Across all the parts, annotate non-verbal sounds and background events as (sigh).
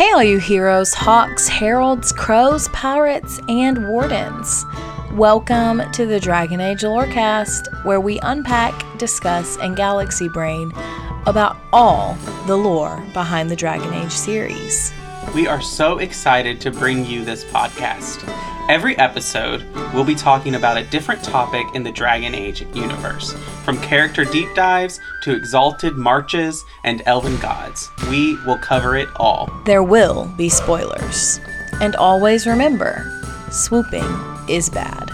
Hey, all you heroes, Hawkes, heralds, crows, pirates, and wardens. Welcome to the Dragon Age Lorecast, where we unpack, discuss, and galaxy brain about all the lore behind the Dragon Age series. We are so excited to bring you this podcast. Every episode, we'll be talking about a different topic in the Dragon Age universe. From character deep dives to exalted marches and elven gods, we will cover it all. There will be spoilers. And always remember swooping is bad.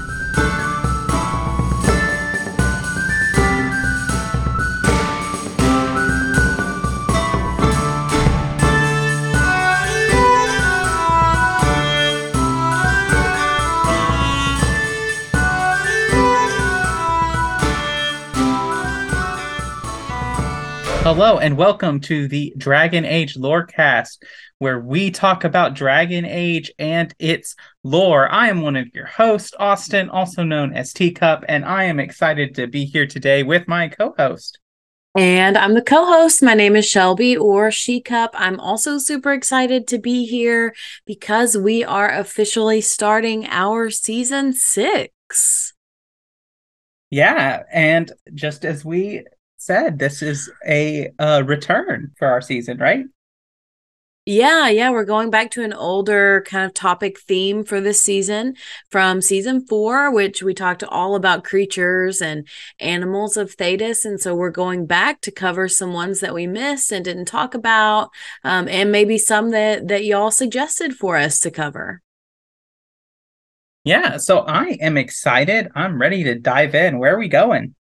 Hello and welcome to the Dragon Age Lorecast, where we talk about Dragon Age and its lore. I am one of your hosts, Austin, also known as Teacup, and I am excited to be here today with my co-host. And I'm the co host. My name is Shelby or She Cup. I'm also super excited to be here because we are officially starting our season six. Yeah. And just as we said, this is a uh, return for our season, right? Yeah, yeah, we're going back to an older kind of topic theme for this season from season four, which we talked all about creatures and animals of Thedas And so we're going back to cover some ones that we missed and didn't talk about, um, and maybe some that that y'all suggested for us to cover. Yeah, so I am excited. I'm ready to dive in. Where are we going?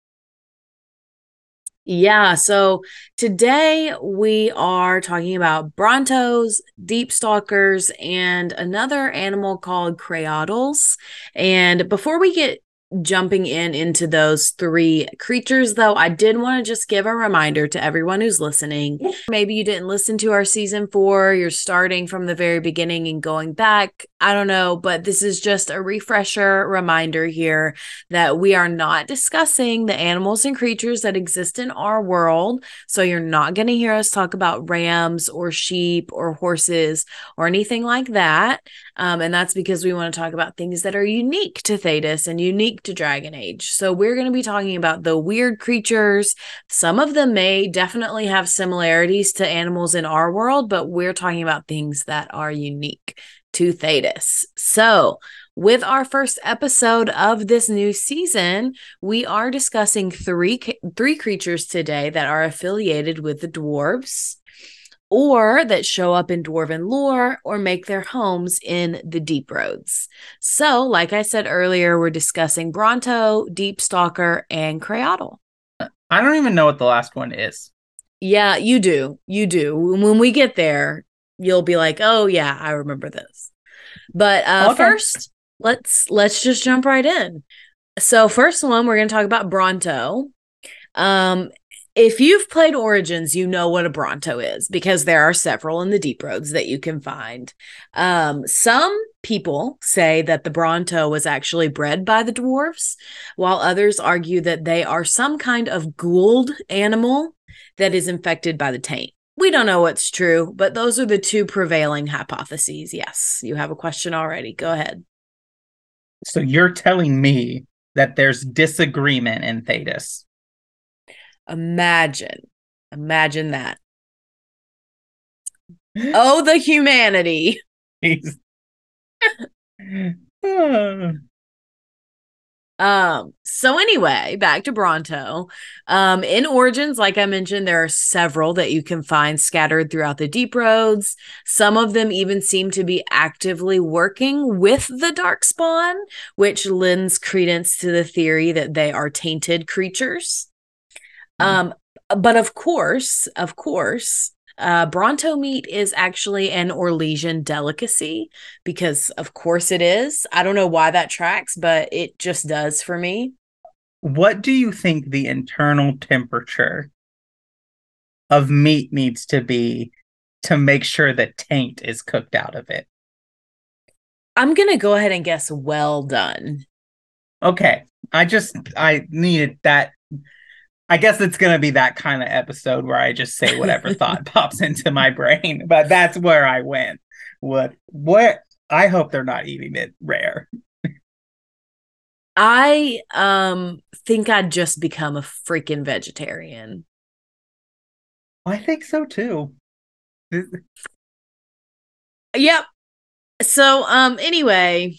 Yeah, so today we are talking about Brontos, deep stalkers, and another animal called Cretahls. And before we get jumping in into those three creatures though i did want to just give a reminder to everyone who's listening. Maybe you didn't listen to our season four you're starting from the very beginning and going back. I don't know but this is just a refresher reminder here that we are not discussing the animals and creatures that exist in our world. So you're not going to hear us talk about rams or sheep or horses or anything like that. Um, and that's because we want to talk about things that are unique to Thedas and unique to Dragon Age. So we're going to be talking about the weird creatures. Some of them may definitely have similarities to animals in our world, but we're talking about things that are unique to Thedas. So, with our first episode of this new season, we are discussing three three creatures today that are affiliated with the dwarves or that show up in dwarven lore or make their homes in the deep roads. So, like I said earlier, we're discussing Bronto, Deep Stalker, and Cretahl. I don't even know what the last one is. Yeah, you do. You do. When we get there, you'll be like, "Oh yeah, I remember this." But uh okay. first, let's let's just jump right in. So, first one, we're going to talk about Bronto. Um, if you've played Origins, you know what a Bronto is because there are several in the deep roads that you can find. Um, some people say that the Bronto was actually bred by the dwarves, while others argue that they are some kind of ghoul animal that is infected by the taint. We don't know what's true, but those are the two prevailing hypotheses. Yes, you have a question already. Go ahead. So you're telling me that there's disagreement in Thedas Imagine, imagine that. (gasps) oh, the humanity. (laughs) um so anyway back to bronto. Um in origins like i mentioned there are several that you can find scattered throughout the deep roads. Some of them even seem to be actively working with the darkspawn which lends credence to the theory that they are tainted creatures um, but of course, of course, uh, Bronto meat is actually an Orlesian delicacy because, of course, it is. I don't know why that tracks, but it just does for me. What do you think the internal temperature of meat needs to be to make sure that taint is cooked out of it? I'm going to go ahead and guess well done. Okay. I just, I needed that I guess it's gonna be that kind of episode where I just say whatever (laughs) thought pops into my brain. But that's where I went. What what I hope they're not eating it rare. I um think I'd just become a freaking vegetarian. I think so too. Yep. So um anyway,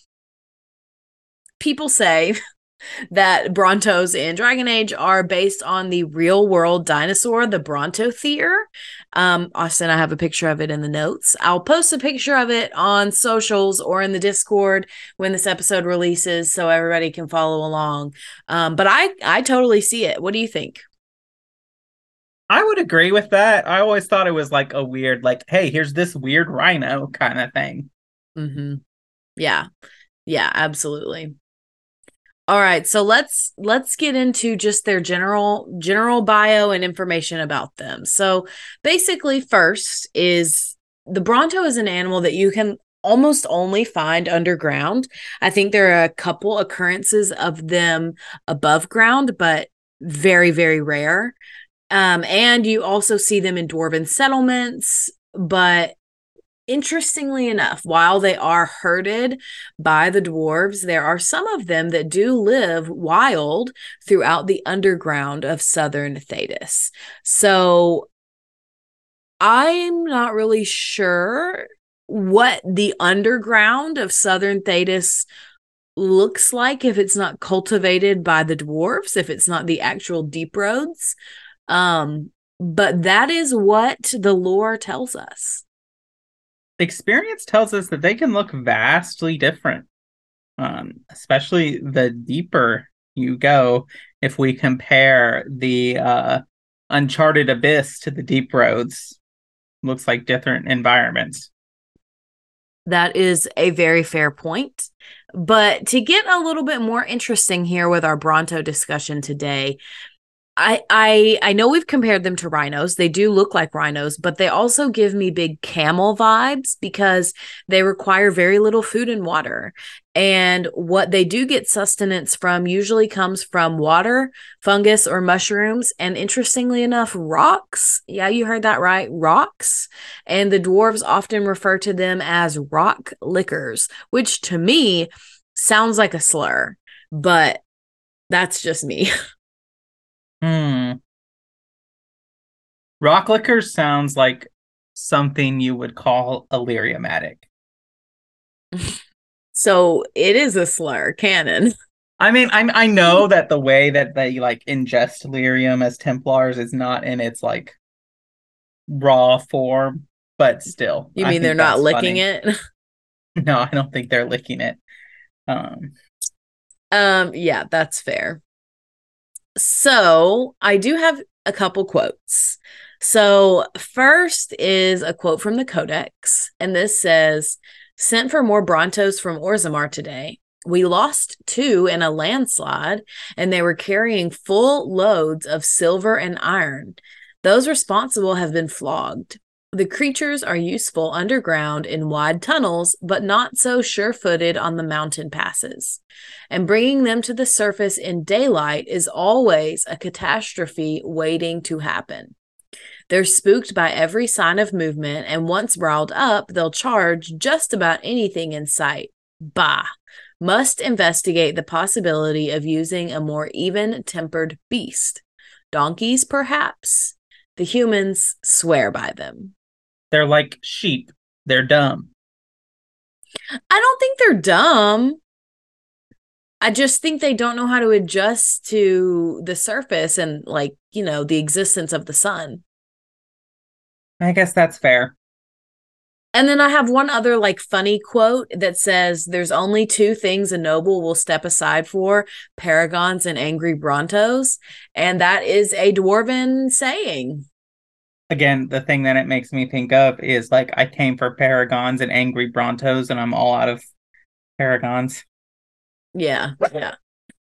people say (laughs) that Brontos in Dragon Age are based on the real world dinosaur, the Brontothere. Um, Austin, I have a picture of it in the notes. I'll post a picture of it on socials or in the Discord when this episode releases, so everybody can follow along. Um, but I I totally see it. What do you think? I would agree with that. I always thought it was like a weird, like, hey, here's this weird rhino kind of thing. Mm-hmm. Yeah, yeah, absolutely. All right, so let's let's get into just their general general bio and information about them. So basically first is the Bronto is an animal that you can almost only find underground. I think there are a couple occurrences of them above ground, but very very rare. Um, and you also see them in dwarven settlements, but interestingly enough, while they are herded by the dwarves, there are some of them that do live wild throughout the underground of southern Thedas. So I'm not really sure what the underground of southern Thedas looks like if it's not cultivated by the dwarves, if it's not the actual deep roads. Um, but that is what the lore tells us experience tells us that they can look vastly different, um, especially the deeper you go. If we compare the uh, Uncharted Abyss to the Deep Roads, looks like different environments. That is a very fair point. But to get a little bit more interesting here with our Bronto discussion today, I I I know we've compared them to rhinos. They do look like rhinos, but they also give me big camel vibes because they require very little food and water. And what they do get sustenance from usually comes from water, fungus, or mushrooms. And interestingly enough, rocks. Yeah, you heard that right. Rocks. And the dwarves often refer to them as rock lickers, which to me sounds like a slur, but that's just me. (laughs) Hmm. Rock liquor sounds like something you would call Illyriumatic. (laughs) so it is a slur, canon. I mean, I I know (laughs) that the way that they like ingest lyrium as Templars is not in its like raw form, but still. You mean they're not licking funny. it? (laughs) No, I don't think they're licking it. Um, um, yeah, that's fair. So I do have a couple quotes. So, first is a quote from the Codex, and this says, Sent for more Brontos from Orzammar today. We lost two in a landslide, and they were carrying full loads of silver and iron. Those responsible have been flogged. The creatures are useful underground in wide tunnels, but not so sure footed on the mountain passes. And bringing them to the surface in daylight is always a catastrophe waiting to happen. They're spooked by every sign of movement, and once riled up, they'll charge just about anything in sight. Bah! Must investigate the possibility of using a more even tempered beast. Donkeys, perhaps? The humans swear by them. They're like sheep. They're dumb. I don't think they're dumb. I just think they don't know how to adjust to the surface and like, you know, the existence of the sun. I guess that's fair. And then I have one other like funny quote that says there's only two things a noble will step aside for, paragons and angry brontos, and that is a dwarven saying again, the thing that it makes me think of is like I came for Paragons and Angry Brontos, and I'm all out of Paragons. Yeah, yeah.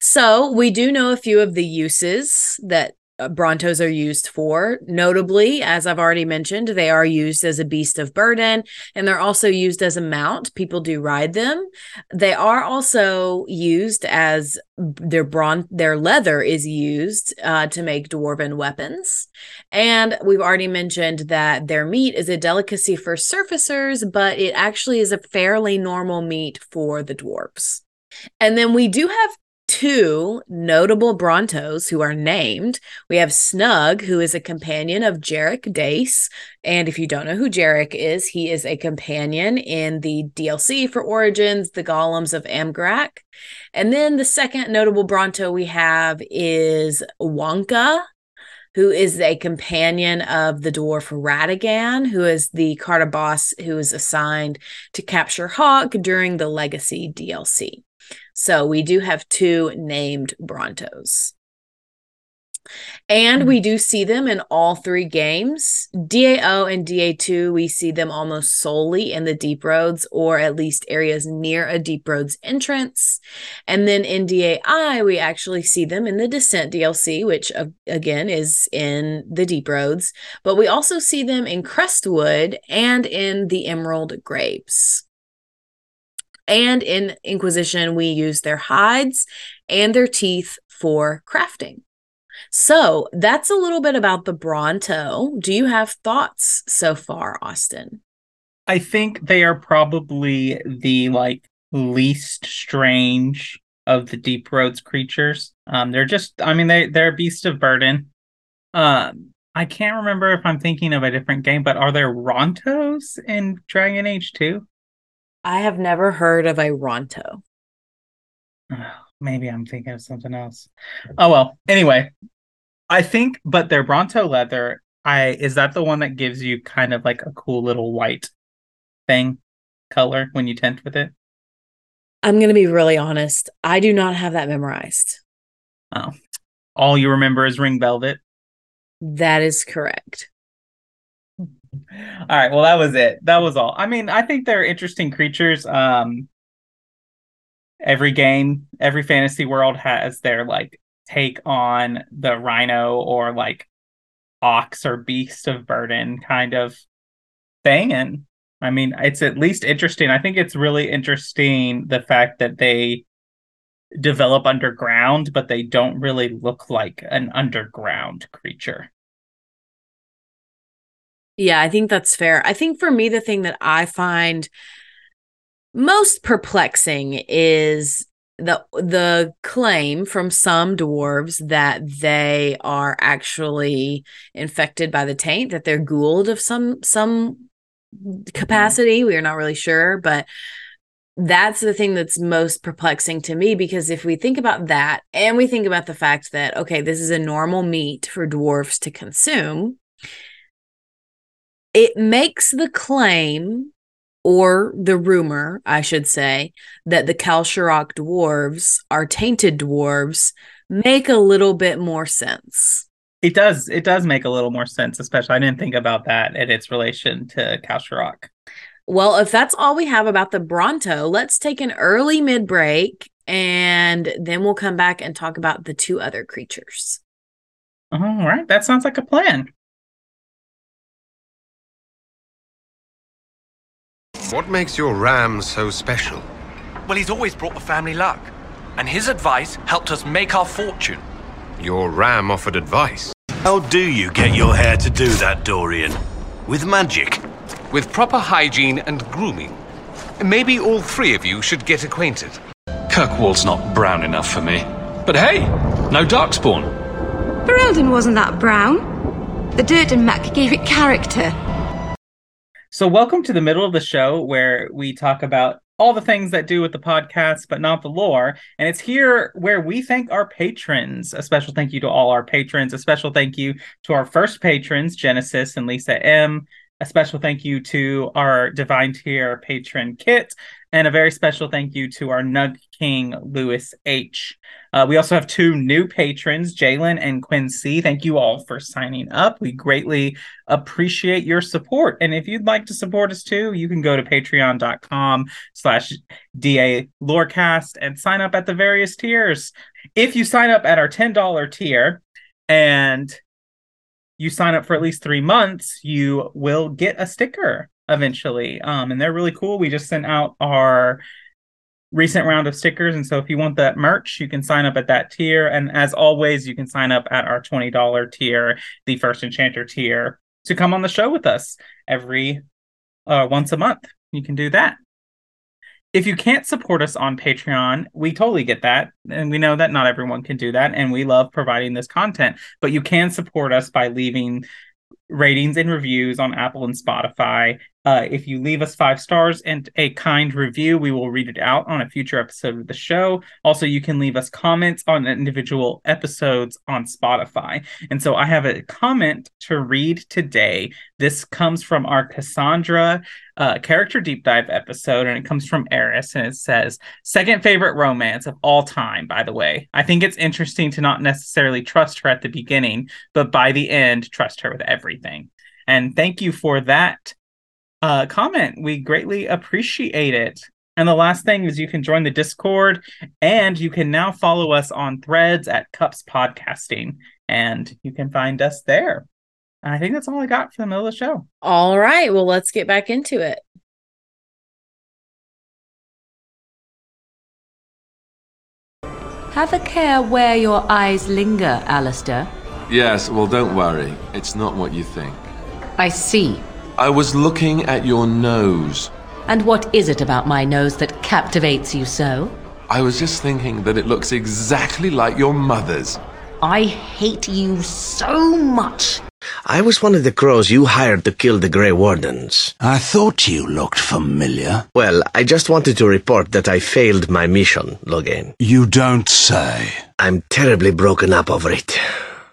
So we do know a few of the uses that Brontos are used for. Notably, as I've already mentioned, they are used as a beast of burden and they're also used as a mount. People do ride them. They are also used as their bron their leather is used uh, to make dwarven weapons. And we've already mentioned that their meat is a delicacy for surfacers, but it actually is a fairly normal meat for the dwarves. And then we do have two notable Brontos who are named. We have Snug, who is a companion of Jerrik Dace. And if you don't know who Jerrik is, he is a companion in the DLC for Origins, the Golems of Amgarrak. And then the second notable Bronto we have is Wonka, who is a companion of the dwarf Radagan, who is the Carta boss who is assigned to capture Hawke during the Legacy DLC. So we do have two named Brontos. And we do see them in all three games. DAO and DA2, we see them almost solely in the deep roads or at least areas near a deep roads entrance. And then in DAI, we actually see them in the Descent DLC, which uh, again is in the deep roads. But we also see them in Crestwood and in the Emerald Graves. And in Inquisition, we use their hides and their teeth for crafting. So that's a little bit about the Bronto. Do you have thoughts so far, Austin? I think they are probably the like least strange of the deep roads creatures. Um, they're just, I mean, they they're a beast of burden. Um, I can't remember if I'm thinking of a different game, but are there Rontos in Dragon Age 2? I have never heard of a Ronto. (sighs) Maybe I'm thinking of something else. Oh well. Anyway, I think, but their Bronto leather, I is that the one that gives you kind of like a cool little white thing color when you tint with it? I'm gonna be really honest. I do not have that memorized. Oh. All you remember is ring velvet. That is correct. All right well that was it. That was all. I mean i think they're interesting creatures. Um every game every fantasy world has their like take on the rhino or like ox or beast of burden kind of thing. And i mean it's at least interesting. I think it's really interesting the fact that they develop underground but they don't really look like an underground creature yeah, I think that's fair. I think for me, the thing that I find most perplexing is the the claim from some dwarves that they are actually infected by the taint, that they're ghoul of some some capacity. We are not really sure, but that's the thing that's most perplexing to me because if we think about that and we think about the fact that okay, this is a normal meat for dwarves to consume, it makes the claim or the rumor, I should say, that the Kal-Sharok dwarves are tainted dwarves make a little bit more sense. It does. It does make a little more sense, especially I didn't think about that and its relation to Kal-Sharok. Well, if that's all we have about the Bronto, let's take an early mid break and then we'll come back and talk about the two other creatures. All right. That sounds like a plan. What makes your ram so special? Well, he's always brought the family luck. And his advice helped us make our fortune. Your ram offered advice. How do you get your hair to do that, Dorian? With magic? With proper hygiene and grooming. Maybe all three of you should get acquainted. Kirkwall's not brown enough for me. But hey, no darkspawn. Ferelden wasn't that brown. The dirt and muck gave it character. So, welcome to the middle of the show where we talk about all the things that do with the podcast, but not the lore. And it's here where we thank our patrons. A special thank you to all our patrons. A special thank you to our first patrons, Genesis and Lisa M. A special thank you to our Divine Tier patron, Kit. And a very special thank you to our Nug King, Lewis H. Uh, we also have two new patrons, Jalen and Quincy. Thank you all for signing up. We greatly appreciate your support. And if you'd like to support us too, you can go to patreon.com slash DA Lorecast and sign up at the various tiers. If you sign up at our $10 tier, and you sign up for at least three months, you will get a sticker eventually. Um, and they're really cool. We just sent out our recent round of stickers. And so if you want that merch, you can sign up at that tier. And as always, you can sign up at our $20 tier, the first enchanter tier, to come on the show with us every uh, once a month. You can do that. If you can't support us on Patreon, we totally get that. And we know that not everyone can do that. And we love providing this content, but you can support us by leaving ratings and reviews on Apple and Spotify. Uh, if you leave us five stars and a kind review, we will read it out on a future episode of the show. Also, you can leave us comments on individual episodes on Spotify. And so I have a comment to read today. This comes from our Cassandra uh, character deep dive episode, and it comes from Eris, and it says, Second favorite romance of all time, by the way. I think it's interesting to not necessarily trust her at the beginning, but by the end, trust her with everything. And thank you for that uh, comment. We greatly appreciate it. And the last thing is you can join the Discord and you can now follow us on threads at Cups Podcasting and you can find us there. And I think that's all I got for the middle of the show. All right. Well, let's get back into it. Have a care where your eyes linger, Alistair. Yes, well, don't worry. It's not what you think. I see. I was looking at your nose. And what is it about my nose that captivates you so? I was just thinking that it looks exactly like your mother's. I hate you so much. I was one of the crows you hired to kill the Grey Wardens. I thought you looked familiar. Well, I just wanted to report that I failed my mission, Loghain. You don't say. I'm terribly broken up over it.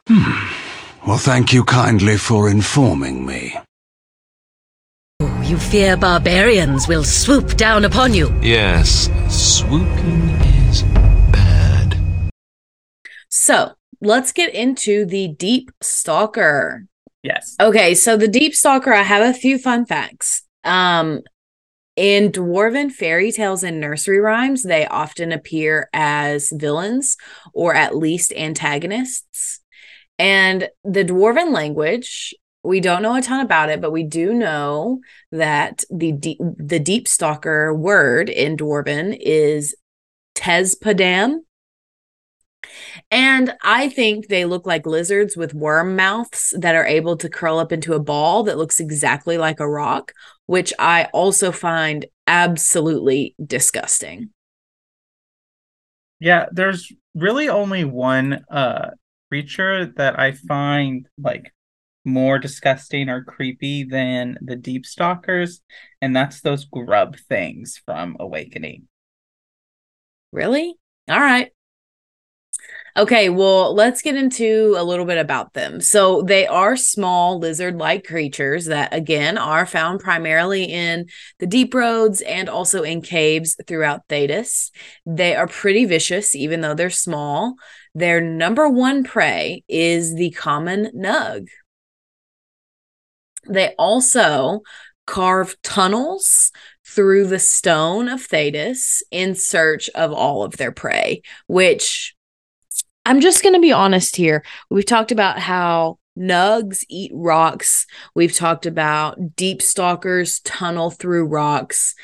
Hmm. Well, thank you kindly for informing me. You fear barbarians will swoop down upon you. Yes, swooping is bad. So let's get into the Deep Stalker. Yes. Okay, so the Deep Stalker, I have a few fun facts. Um, in dwarven fairy tales and nursery rhymes, they often appear as villains or at least antagonists. And the dwarven language, we don't know a ton about it, but we do know that the deep, the deep stalker word in dwarven is tezpadam. And I think they look like lizards with worm mouths that are able to curl up into a ball that looks exactly like a rock, which I also find absolutely disgusting. Yeah, there's really only one uh creature that I find like more disgusting or creepy than the deep stalkers, and that's those grub things from Awakening. Really? All right. Okay, well, let's get into a little bit about them. So, they are small lizard like creatures that, again, are found primarily in the deep roads and also in caves throughout Thedas. They are pretty vicious, even though they're small. Their number one prey is the common nug. They also carve tunnels through the stone of Thedas in search of all of their prey, which I'm just going to be honest here. We've talked about how nugs eat rocks. We've talked about deep stalkers tunnel through rocks.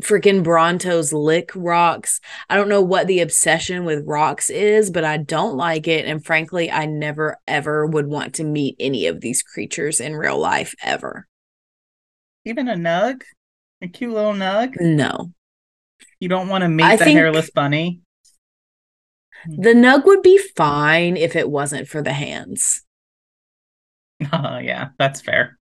Freaking Brontos lick rocks. I don't know what the obsession with rocks is, but I don't like it. And frankly, I never ever would want to meet any of these creatures in real life ever. Even a nug? A cute little nug? No. You don't want to meet I the hairless bunny? The nug would be fine if it wasn't for the hands. (laughs) Oh, yeah, that's fair.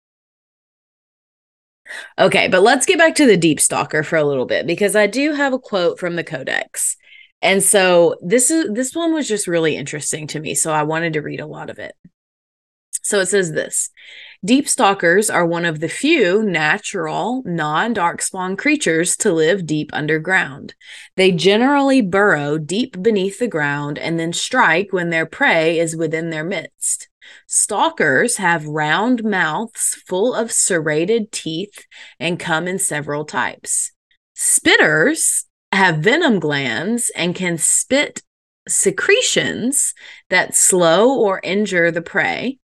Okay, but let's get back to the deep stalker for a little bit because I do have a quote from the codex. And so this is this one was just really interesting to me, so I wanted to read a lot of it. So it says this. Deep stalkers are one of the few natural, non darkspawn creatures to live deep underground. They generally burrow deep beneath the ground and then strike when their prey is within their midst. Stalkers have round mouths full of serrated teeth and come in several types. Spitters have venom glands and can spit secretions that slow or injure the prey.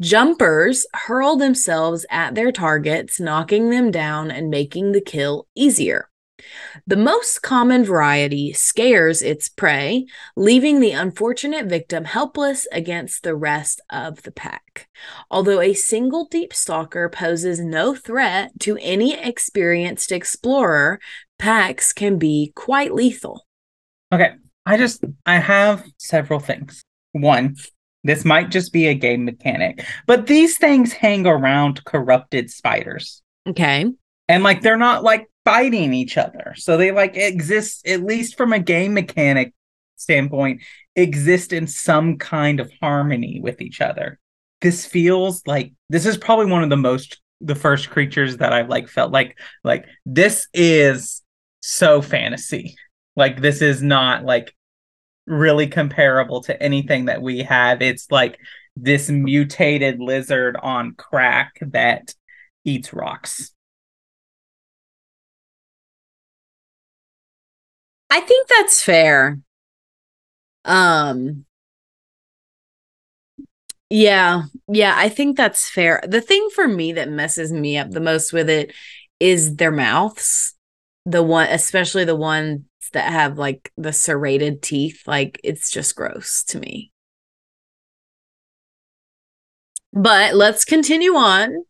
Jumpers hurl themselves at their targets, knocking them down and making the kill easier. The most common variety scares its prey, leaving the unfortunate victim helpless against the rest of the pack. Although a single deep stalker poses no threat to any experienced explorer, packs can be quite lethal. Okay, I just I have several things. One, this might just be a game mechanic, but these things hang around corrupted spiders. Okay. And like they're not like fighting each other. So they like exist at least from a game mechanic standpoint exist in some kind of harmony with each other. This feels like this is probably one of the most the first creatures that I've like felt like like this is so fantasy. Like this is not like really comparable to anything that we have. It's like this mutated lizard on crack that eats rocks. I think that's fair. Um yeah, yeah, I think that's fair. The thing for me that messes me up the most with it is their mouths. The one especially the ones that have like the serrated teeth, like it's just gross to me. But let's continue on.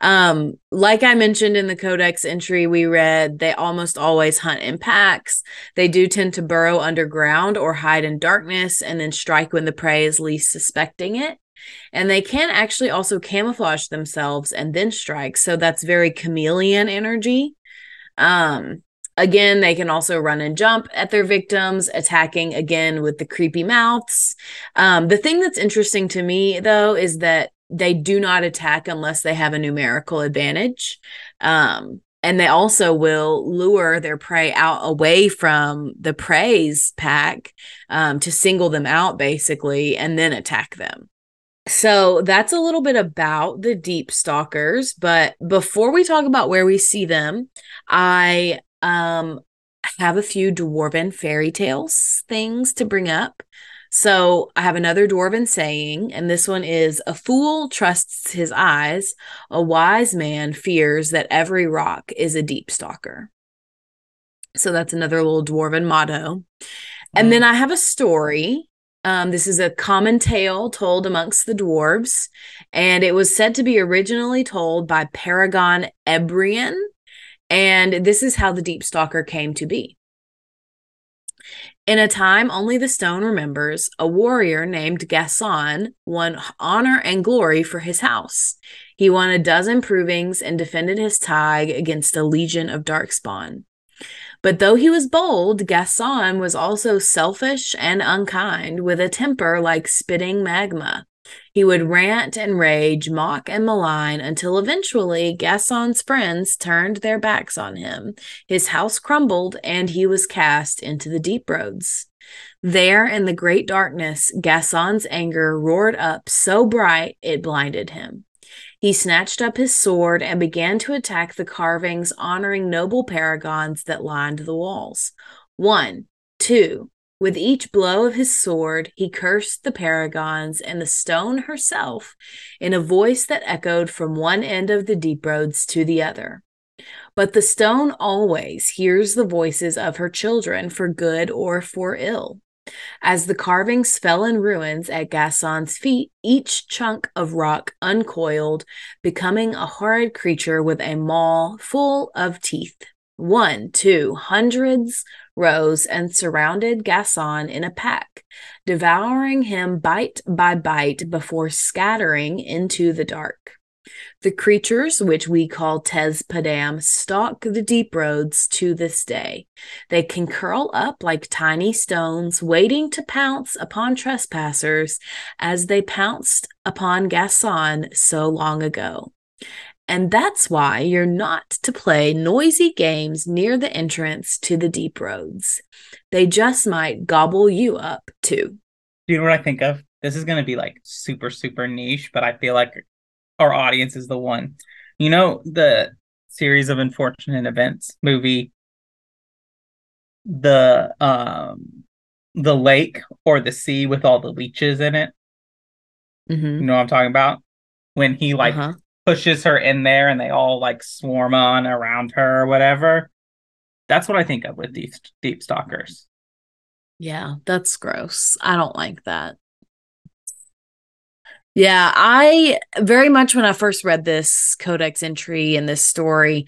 Um, like I mentioned in the codex entry we read, they almost always hunt in packs. They do tend to burrow underground or hide in darkness and then strike when the prey is least suspecting it. And they can actually also camouflage themselves and then strike. So that's very chameleon energy. Um, again, they can also run and jump at their victims, attacking again with the creepy mouths. Um, the thing that's interesting to me, though, is that they do not attack unless they have a numerical advantage. Um, and they also will lure their prey out away from the prey's pack um, to single them out, basically, and then attack them. So that's a little bit about the deep stalkers. But before we talk about where we see them, I um, have a few dwarven fairy tales things to bring up. So I have another dwarven saying, and this one is A fool trusts his eyes, a wise man fears that every rock is a deep stalker. So that's another little dwarven motto. And then mm. I have a story. Um, this is a common tale told amongst the dwarves, and it was said to be originally told by Paragon Ebrian. And this is how the deep stalker came to be. In a time only the stone remembers, a warrior named Gasson won honor and glory for his house. He won a dozen provings and defended his thaig against a legion of darkspawn. But though he was bold, Gasson was also selfish and unkind, with a temper like spitting magma. He would rant and rage, mock and malign, until eventually Gasson's friends turned their backs on him. His house crumbled, and he was cast into the deep roads. There in the great darkness, Gasson's anger roared up so bright it blinded him. He snatched up his sword and began to attack the carvings honoring noble paragons that lined the walls. One, two, with each blow of his sword, he cursed the paragons and the stone herself in a voice that echoed from one end of the deep roads to the other. But the stone always hears the voices of her children for good or for ill. As the carvings fell in ruins at Gasson's feet, each chunk of rock uncoiled, becoming a horrid creature with a maw full of teeth. One, two, hundreds rose and surrounded Gasson in a pack, devouring him bite by bite before scattering into the dark. The creatures, which we call Tezpadam, stalk the deep roads to this day. They can curl up like tiny stones, waiting to pounce upon trespassers as they pounced upon Gasson so long ago. And that's why you're not to play noisy games near the entrance to the deep roads. They just might gobble you up too. Do you know what I think of? This is going to be like super, super niche, but I feel like our audience is the one. You know, the series of unfortunate events movie, the, um, the lake or the sea with all the leeches in it. Mm-hmm. You know what I'm talking about? When he like Uh-huh. Pushes her in there and they all like swarm on around her or whatever. That's what I think of with deep deep stalkers. Yeah, that's gross. I don't like that. Yeah, I very much when I first read this codex entry and this story,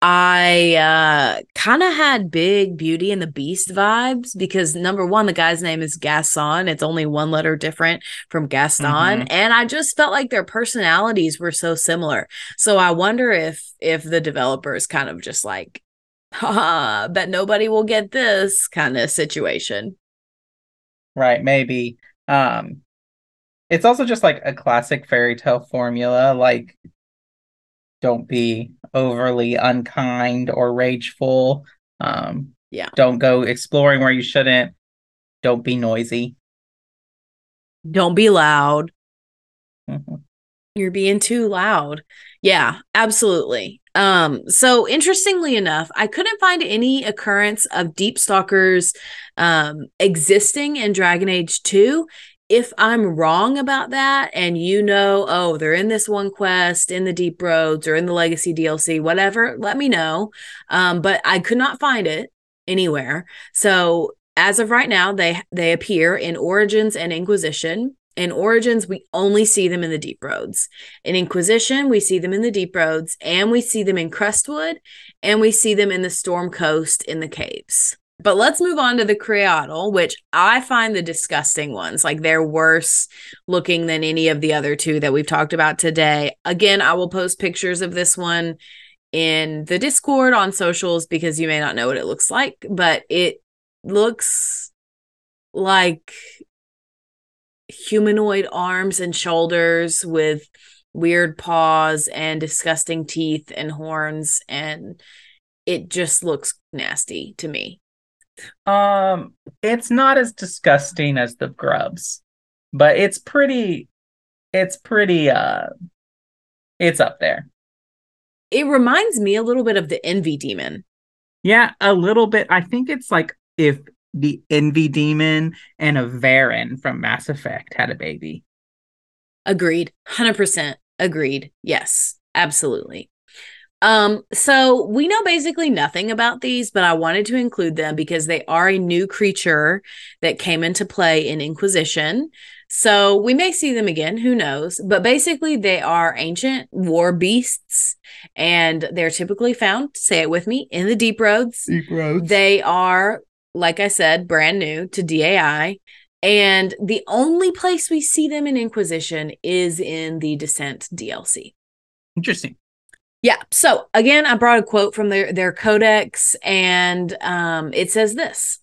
I uh kind of had big Beauty and the Beast vibes because number one, the guy's name is Gasson. It's only one letter different from Gaston, Mhm. and I just felt like their personalities were so similar. So I wonder if if the developers kind of just like, (laughs) haha, bet nobody will get this kind of situation. Right, maybe. Um it's also just like a classic fairy tale formula like don't be overly unkind or rageful. Um Yeah. don't go exploring where you shouldn't. Don't be noisy. Don't be loud. Mhm. You're being too loud. Yeah, absolutely. Um, so interestingly enough, I couldn't find any occurrence of deep stalkers um existing in Dragon Age 2. If I'm wrong about that, and you know, oh, they're in this one quest in the Deep Roads or in the Legacy DLC, whatever, let me know. Um, but I could not find it anywhere. So as of right now, they they appear in Origins and Inquisition. In Origins, we only see them in the Deep Roads. In Inquisition, we see them in the Deep Roads, and we see them in Crestwood, and we see them in the Storm Coast in the caves. But let's move on to the Cretahl, which I find the disgusting ones. Like they're worse looking than any of the other two that we've talked about today. Again, I will post pictures of this one in the Discord on socials because you may not know what it looks like, but it looks like humanoid arms and shoulders with weird paws and disgusting teeth and horns and it just looks nasty to me. Um it's not as disgusting as the grubs, but it's pretty it's pretty uh it's up there. It reminds me a little bit of the envy demon. Yeah, a little bit. I think it's like if the Envy Demon and a varren from Mass Effect had a baby. Agreed. 100% agreed. Yes, absolutely. Um so we know basically nothing about these but I wanted to include them because they are a new creature that came into play in Inquisition. So we may see them again, who knows? But basically they are ancient war beasts and they're typically found, say it with me, in the deep roads. Deep roads. They are like I said, brand new to DAI. And the only place we see them in Inquisition is in the Descent DLC. Interesting. Yeah. So again, I brought a quote from their their codex, and um, it says this: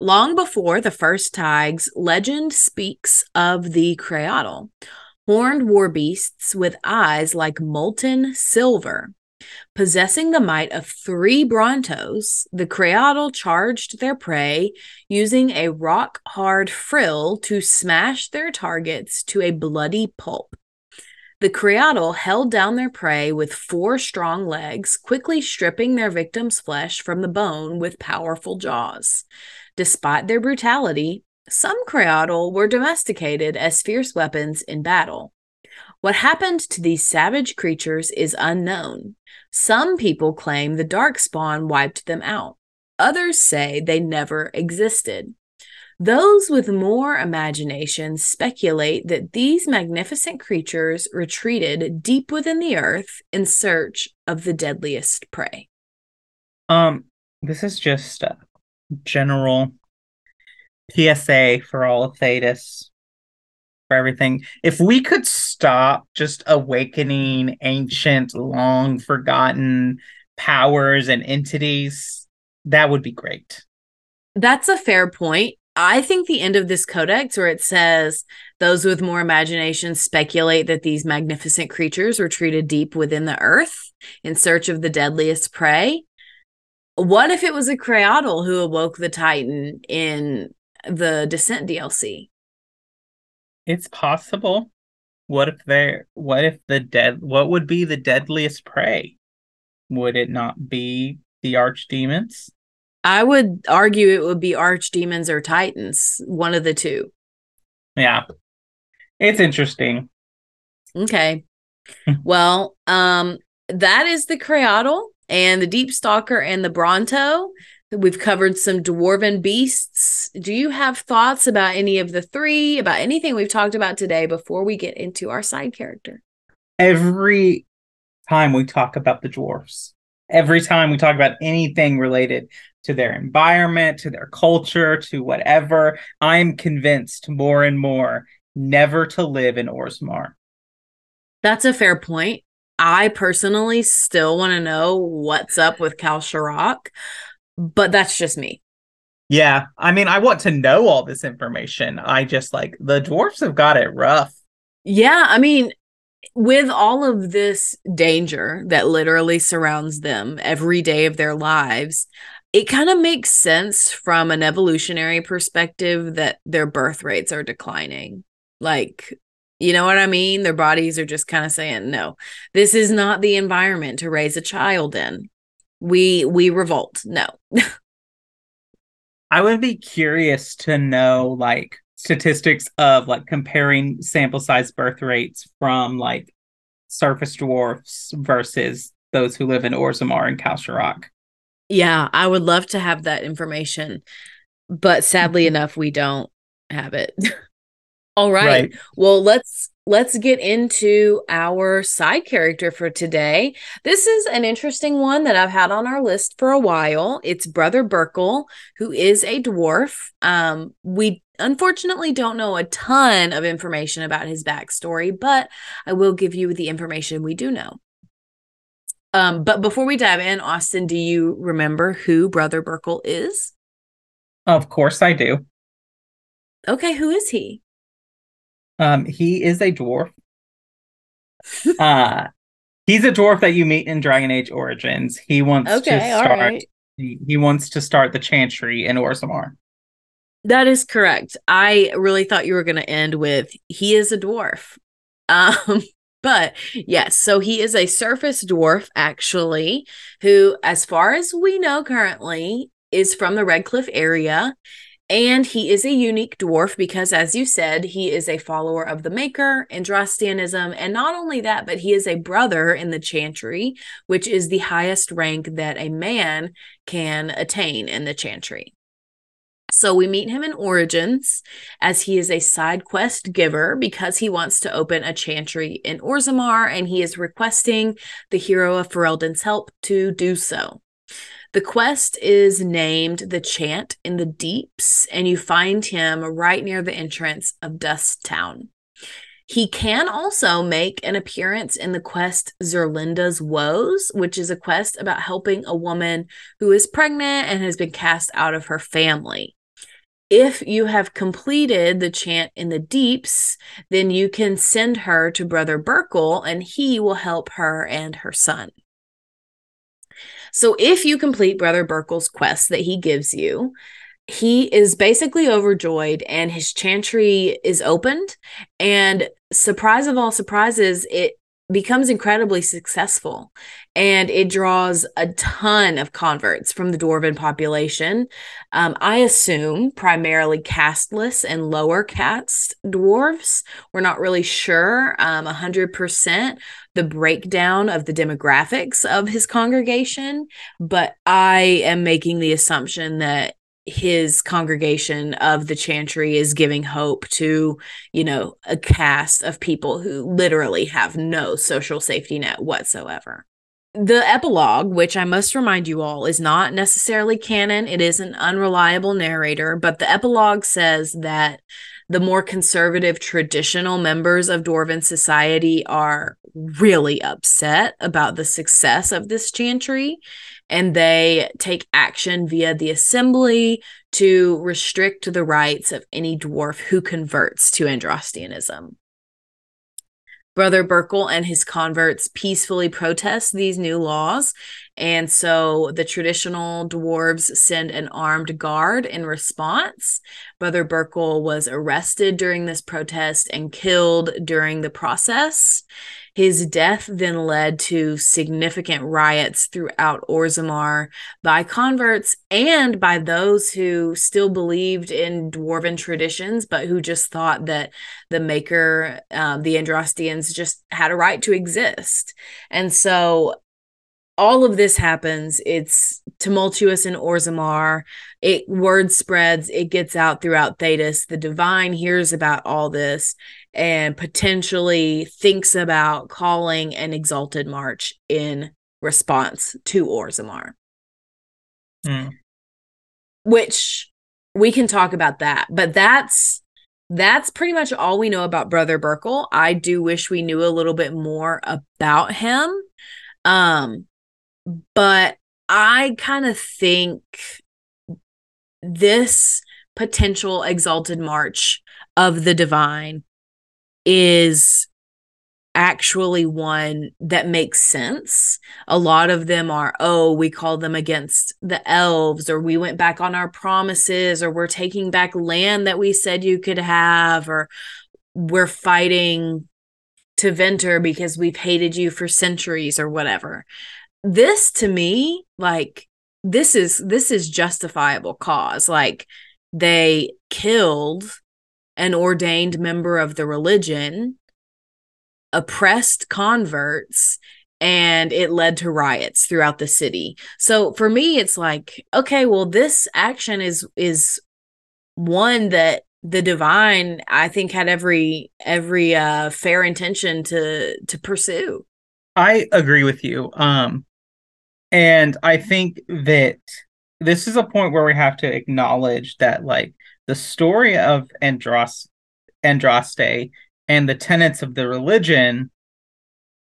Long before the first thaigs, legend speaks of the Cretahl, horned war beasts with eyes like molten silver. Possessing the might of three Brontos, the Cretahl charged their prey using a rock hard frill to smash their targets to a bloody pulp. The Cretahl held down their prey with four strong legs, quickly stripping their victim's flesh from the bone with powerful jaws. Despite their brutality, some Cretahl were domesticated as fierce weapons in battle. What happened to these savage creatures is unknown. Some people claim the Darkspawn wiped them out. Others say they never existed. Those with more imagination speculate that these magnificent creatures retreated deep within the earth in search of the deadliest prey. Um, this is just a general PSA for all of Thedas, for everything. If we could stop just awakening ancient, long forgotten powers and entities, that would be great. That's a fair point. I think the end of this codex, where it says those with more imagination speculate that these magnificent creatures retreated deep within the earth in search of the deadliest prey. What if it was a Cretahl who awoke the Titan in the Descent DLC? It's possible. What if they're what if the dead what would be the deadliest prey? Would it not be the archdemons? I would argue it would be archdemons or titans, one of the two. Yeah. It's interesting. Okay. (laughs) well, um, that is the Cretahl and the Deep Stalker and the Bronto. We've covered some dwarven beasts. Do you have thoughts about any of the three, about anything we've talked about today before we get into our side character? Every time we talk about the dwarfs, every time we talk about anything related to their environment, to their culture, to whatever, I'm convinced more and more never to live in Orzammar. That's a fair point. I personally still want to know what's up with Kal-Sharok but that's just me. Yeah, I mean, I want to know all this information. I just like the dwarfs have got it rough. Yeah, I mean, with all of this danger that literally surrounds them every day of their lives, it kind of makes sense from an evolutionary perspective that their birth rates are declining. Like, you know what I mean? Their bodies are just kind of saying, no, this is not the environment to raise a child in we we revolt no (laughs) i would be curious to know like statistics of like comparing sample size birth rates from like surface dwarfs versus those who live in Orzammar and Kal-Sharok. Yeah, I would love to have that information, but sadly enough, we don't have it. (laughs) All right. right. Well, let's let's get into our side character for today. This is an interesting one that I've had on our list for a while. It's Brother Burkel, who is a dwarf. Um, we unfortunately don't know a ton of information about his backstory, but I will give you the information we do know. Um, but before we dive in, Austin, do you remember who Brother Burkel is? Of course I do. Okay, who is he? Um, he is a dwarf. uh he's a dwarf that you meet in Dragon Age Origins. He wants okay, to start right. he, he, wants to start the chantry in Orzammar. That is correct. I really thought you were going to end with he is a dwarf. (laughs) Um but yes, so he is a surface dwarf actually who as far as we know currently is from the Redcliffe area and he is a unique dwarf because, as you said, he is a follower of the Maker, Andrastianism, and not only that, but he is a brother in the Chantry, which is the highest rank that a man can attain in the Chantry. So we meet him in Origins as he is a side quest giver because he wants to open a chantry in Orzammar and he is requesting the hero of Ferelden's help to do so. The quest is named The Chant in the Deeps, and you find him right near the entrance of Dust Town. He can also make an appearance in the quest Zerlinda's Woes, which is a quest about helping a woman who is pregnant and has been cast out of her family. If you have completed the chant in the deeps, then you can send her to Brother Burkel and he will help her and her son. So if you complete Brother Burkel's quest that he gives you, he is basically overjoyed and his chantry is opened and surprise of all surprises it becomes incredibly successful and it draws a ton of converts from the dwarven population. Um, I assume primarily casteless and lower caste dwarves. We're not really sure um, 100% the breakdown of the demographics of his congregation, but I am making the assumption that his congregation of the chantry is giving hope to you know a cast of people who literally have no social safety net whatsoever. The epilogue which i must remind you all is not necessarily canon. It is an unreliable narrator but the epilogue says that the more conservative traditional members of dwarven society are really upset about the success of this chantry and they take action via the assembly to restrict the rights of any dwarf who converts to Andrastianism. Brother Burkel and his converts peacefully protest these new laws, and so the traditional dwarves send an armed guard in response. Brother Burkel was arrested during this protest and killed during the process. His death then led to significant riots throughout Orzammar by converts and by those who still believed in dwarven traditions, but who just thought that the maker, uh, the Andrastians, just had a right to exist. And so all of this happens. It's tumultuous in Orzammar. It word spreads. It gets out throughout Thedas. The divine hears about all this and potentially thinks about calling an exalted march in response to Orzammar. Mm. Which we can talk about that, but that's that's pretty much all we know about Brother Burkel. I do wish we knew a little bit more about him. Um, but I kind of think this potential exalted march of the divine is actually one that makes sense. A lot of them are, oh, we called them against the elves, or we went back on our promises, or we're taking back land that we said you could have, or we're fighting Tevinter because we've hated you for centuries, or whatever this to me like this is this is justifiable cause like they killed an ordained member of the religion oppressed converts and it led to riots throughout the city. So for me it's like okay well this action is is one that the divine i think had every every uh fair intention to to pursue. I agree with you um and I think that this is a point where we have to acknowledge that like the story of Andros Andraste and the tenets of the religion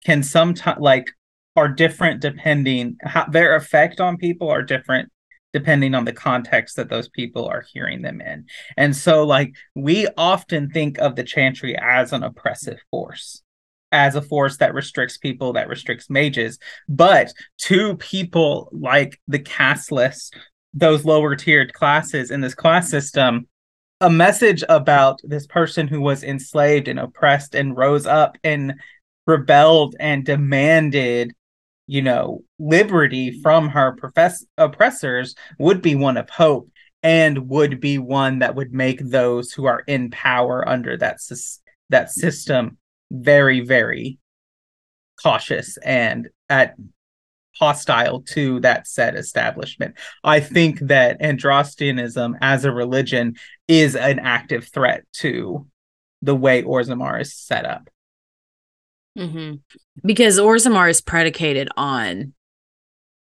can sometimes like are different depending how their effect on people are different depending on the context that those people are hearing them in. And so like we often think of the chantry as an oppressive force as a force that restricts people, that restricts mages. But to people like the castless, those lower tiered classes in this class system, a message about this person who was enslaved and oppressed and rose up and rebelled and demanded you know liberty from her profess- oppressors would be one of hope and would be one that would make those who are in power under that that system very, very cautious and at hostile to that said establishment. I think that Andrastianism as a religion is an active threat to the way Orzammar is set up. Mm-hmm. Because Orzammar is predicated on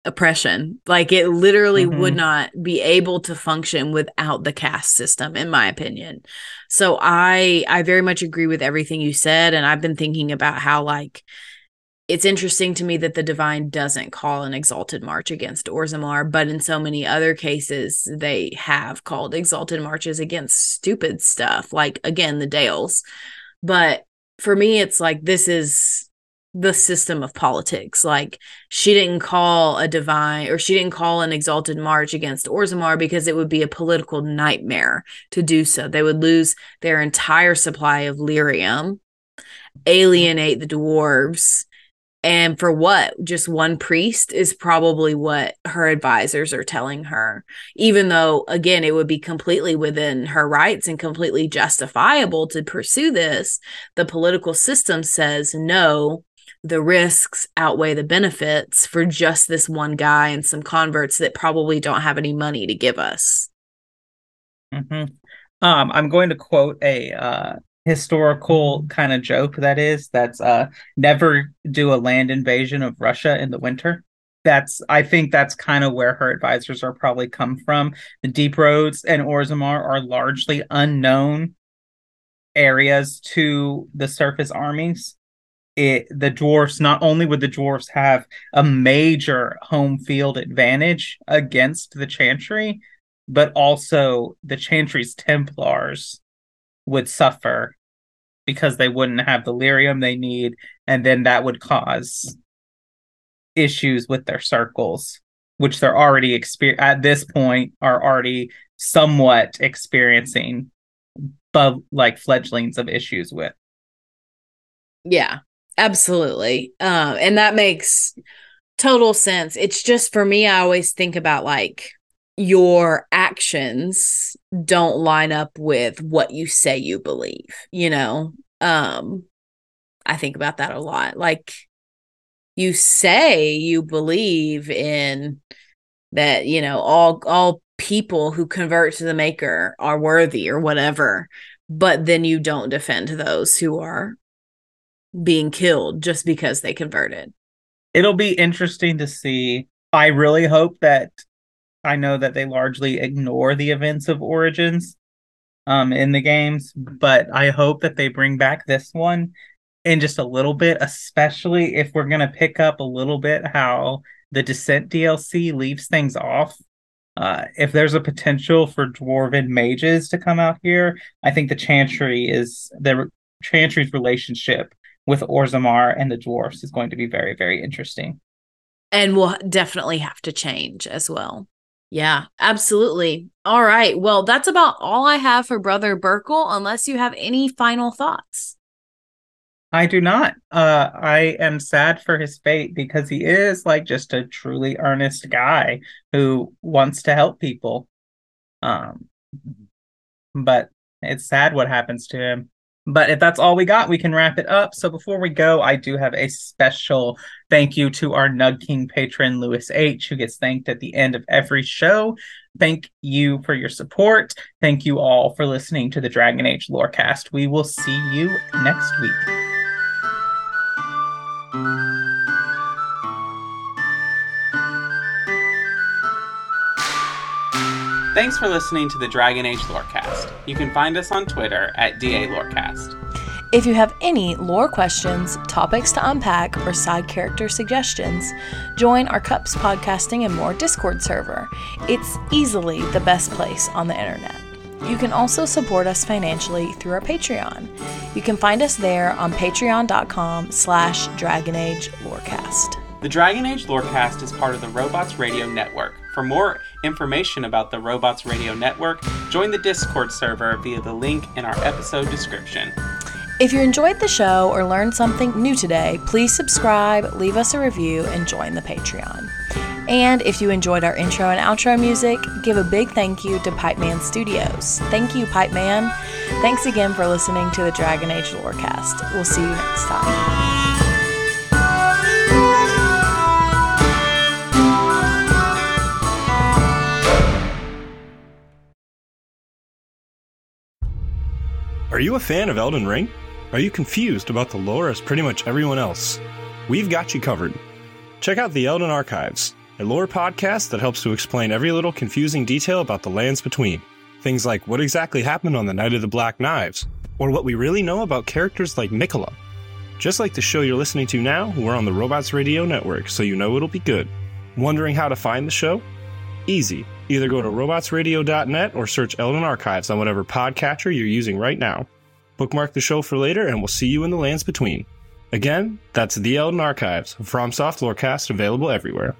oppression. Like it literally mm-hmm. would not be able to function without the caste system in my opinion. So I I very much agree with everything you said and I've been thinking about how like it's interesting to me that the divine doesn't call an exalted march against Orzammar, but in so many other cases they have called exalted marches against stupid stuff like again the Dales. But for me it's like this is the system of politics. Like she didn't call a divine or she didn't call an exalted march against Orzammar because it would be a political nightmare to do so. They would lose their entire supply of lyrium, alienate the dwarves. And for what? Just one priest is probably what her advisors are telling her. Even though, again, it would be completely within her rights and completely justifiable to pursue this, the political system says no, the risks outweigh the benefits for just this one guy and some converts that probably don't have any money to give us. Mm-hmm. Um, I'm going to quote a uh, historical kind of joke that is that's uh, never do a land invasion of Russia in the winter. That's I think that's kind of where her advisors are probably come from. The deep roads and Orzammar are largely unknown areas to the surface armies it the dwarfs not only would the dwarfs have a major home field advantage against the chantry but also the chantry's templars would suffer because they wouldn't have the lyrium they need and then that would cause issues with their circles, which they're already exper- at this point are already somewhat experiencing, but like fledglings of issues with. Yeah, absolutely. Um, and that makes total sense. It's just for me, I always think about like your actions don't line up with what you say you believe, you know? Um, I think about that a lot. Like you say you believe in that, you know, all all people who convert to the maker are worthy or whatever, but then you don't defend those who are being killed just because they converted. It'll be interesting to see. I really hope that I know that they largely ignore the events of Origins um in the games, but I hope that they bring back this one in just a little bit, especially if we're going to pick up a little bit how the Descent DLC leaves things off. Uh, if there's a potential for dwarven mages to come out here, I think the Chantry is the Chantry's relationship with Orzammar and the dwarfs is going to be very, very interesting. And will definitely have to change as well. Yeah, absolutely. All right. Well, that's about all I have for Brother Burkel, unless you have any final thoughts. I do not. Uh, I am sad for his fate because he is like just a truly earnest guy who wants to help people. Um, but it's sad what happens to him. But if that's all we got, we can wrap it up. So before we go, I do have a special thank you to our Nug King patron, Lewis H., who gets thanked at the end of every show. Thank you for your support. Thank you all for listening to the Dragon Age Lorecast. We will see you next week. Thanks for listening to the Dragon Age Lorecast. You can find us on Twitter at DA Lorecast. If you have any lore questions, topics to unpack, or side character suggestions, join our Cups Podcasting and More Discord server. It's easily the best place on the internet. You can also support us financially through our Patreon. You can find us there on patreon.com slash dragonagelorecast. The Dragon Age Lorecast is part of the Robots Radio Network. For more information about the Robots Radio Network, join the Discord server via the link in our episode description. If you enjoyed the show or learned something new today, please subscribe, leave us a review, and join the Patreon. And if you enjoyed our intro and outro music, give a big thank you to Pipe Man Studios. Thank you, Pipe Man. Thanks again for listening to the Dragon Age Lorecast. We'll see you next time. Are you a fan of Elden Ring? Are you confused about the lore as pretty much everyone else? We've got you covered. Check out the Elden Archives, a lore podcast that helps to explain every little confusing detail about the lands between. Things like what exactly happened on the Night of the Black Knives, or what we really know about characters like Miquella. Just like the show you're listening to now, we're on the Robots Radio Network, so you know it'll be good. Wondering how to find the show? Easy. Either go to robotsradio.net or search Elden Archives on whatever podcatcher you're using right now. Bookmark the show for later, and we'll see you in the lands between. Again, that's The Elden Archives, FromSoft Lorecast, available everywhere.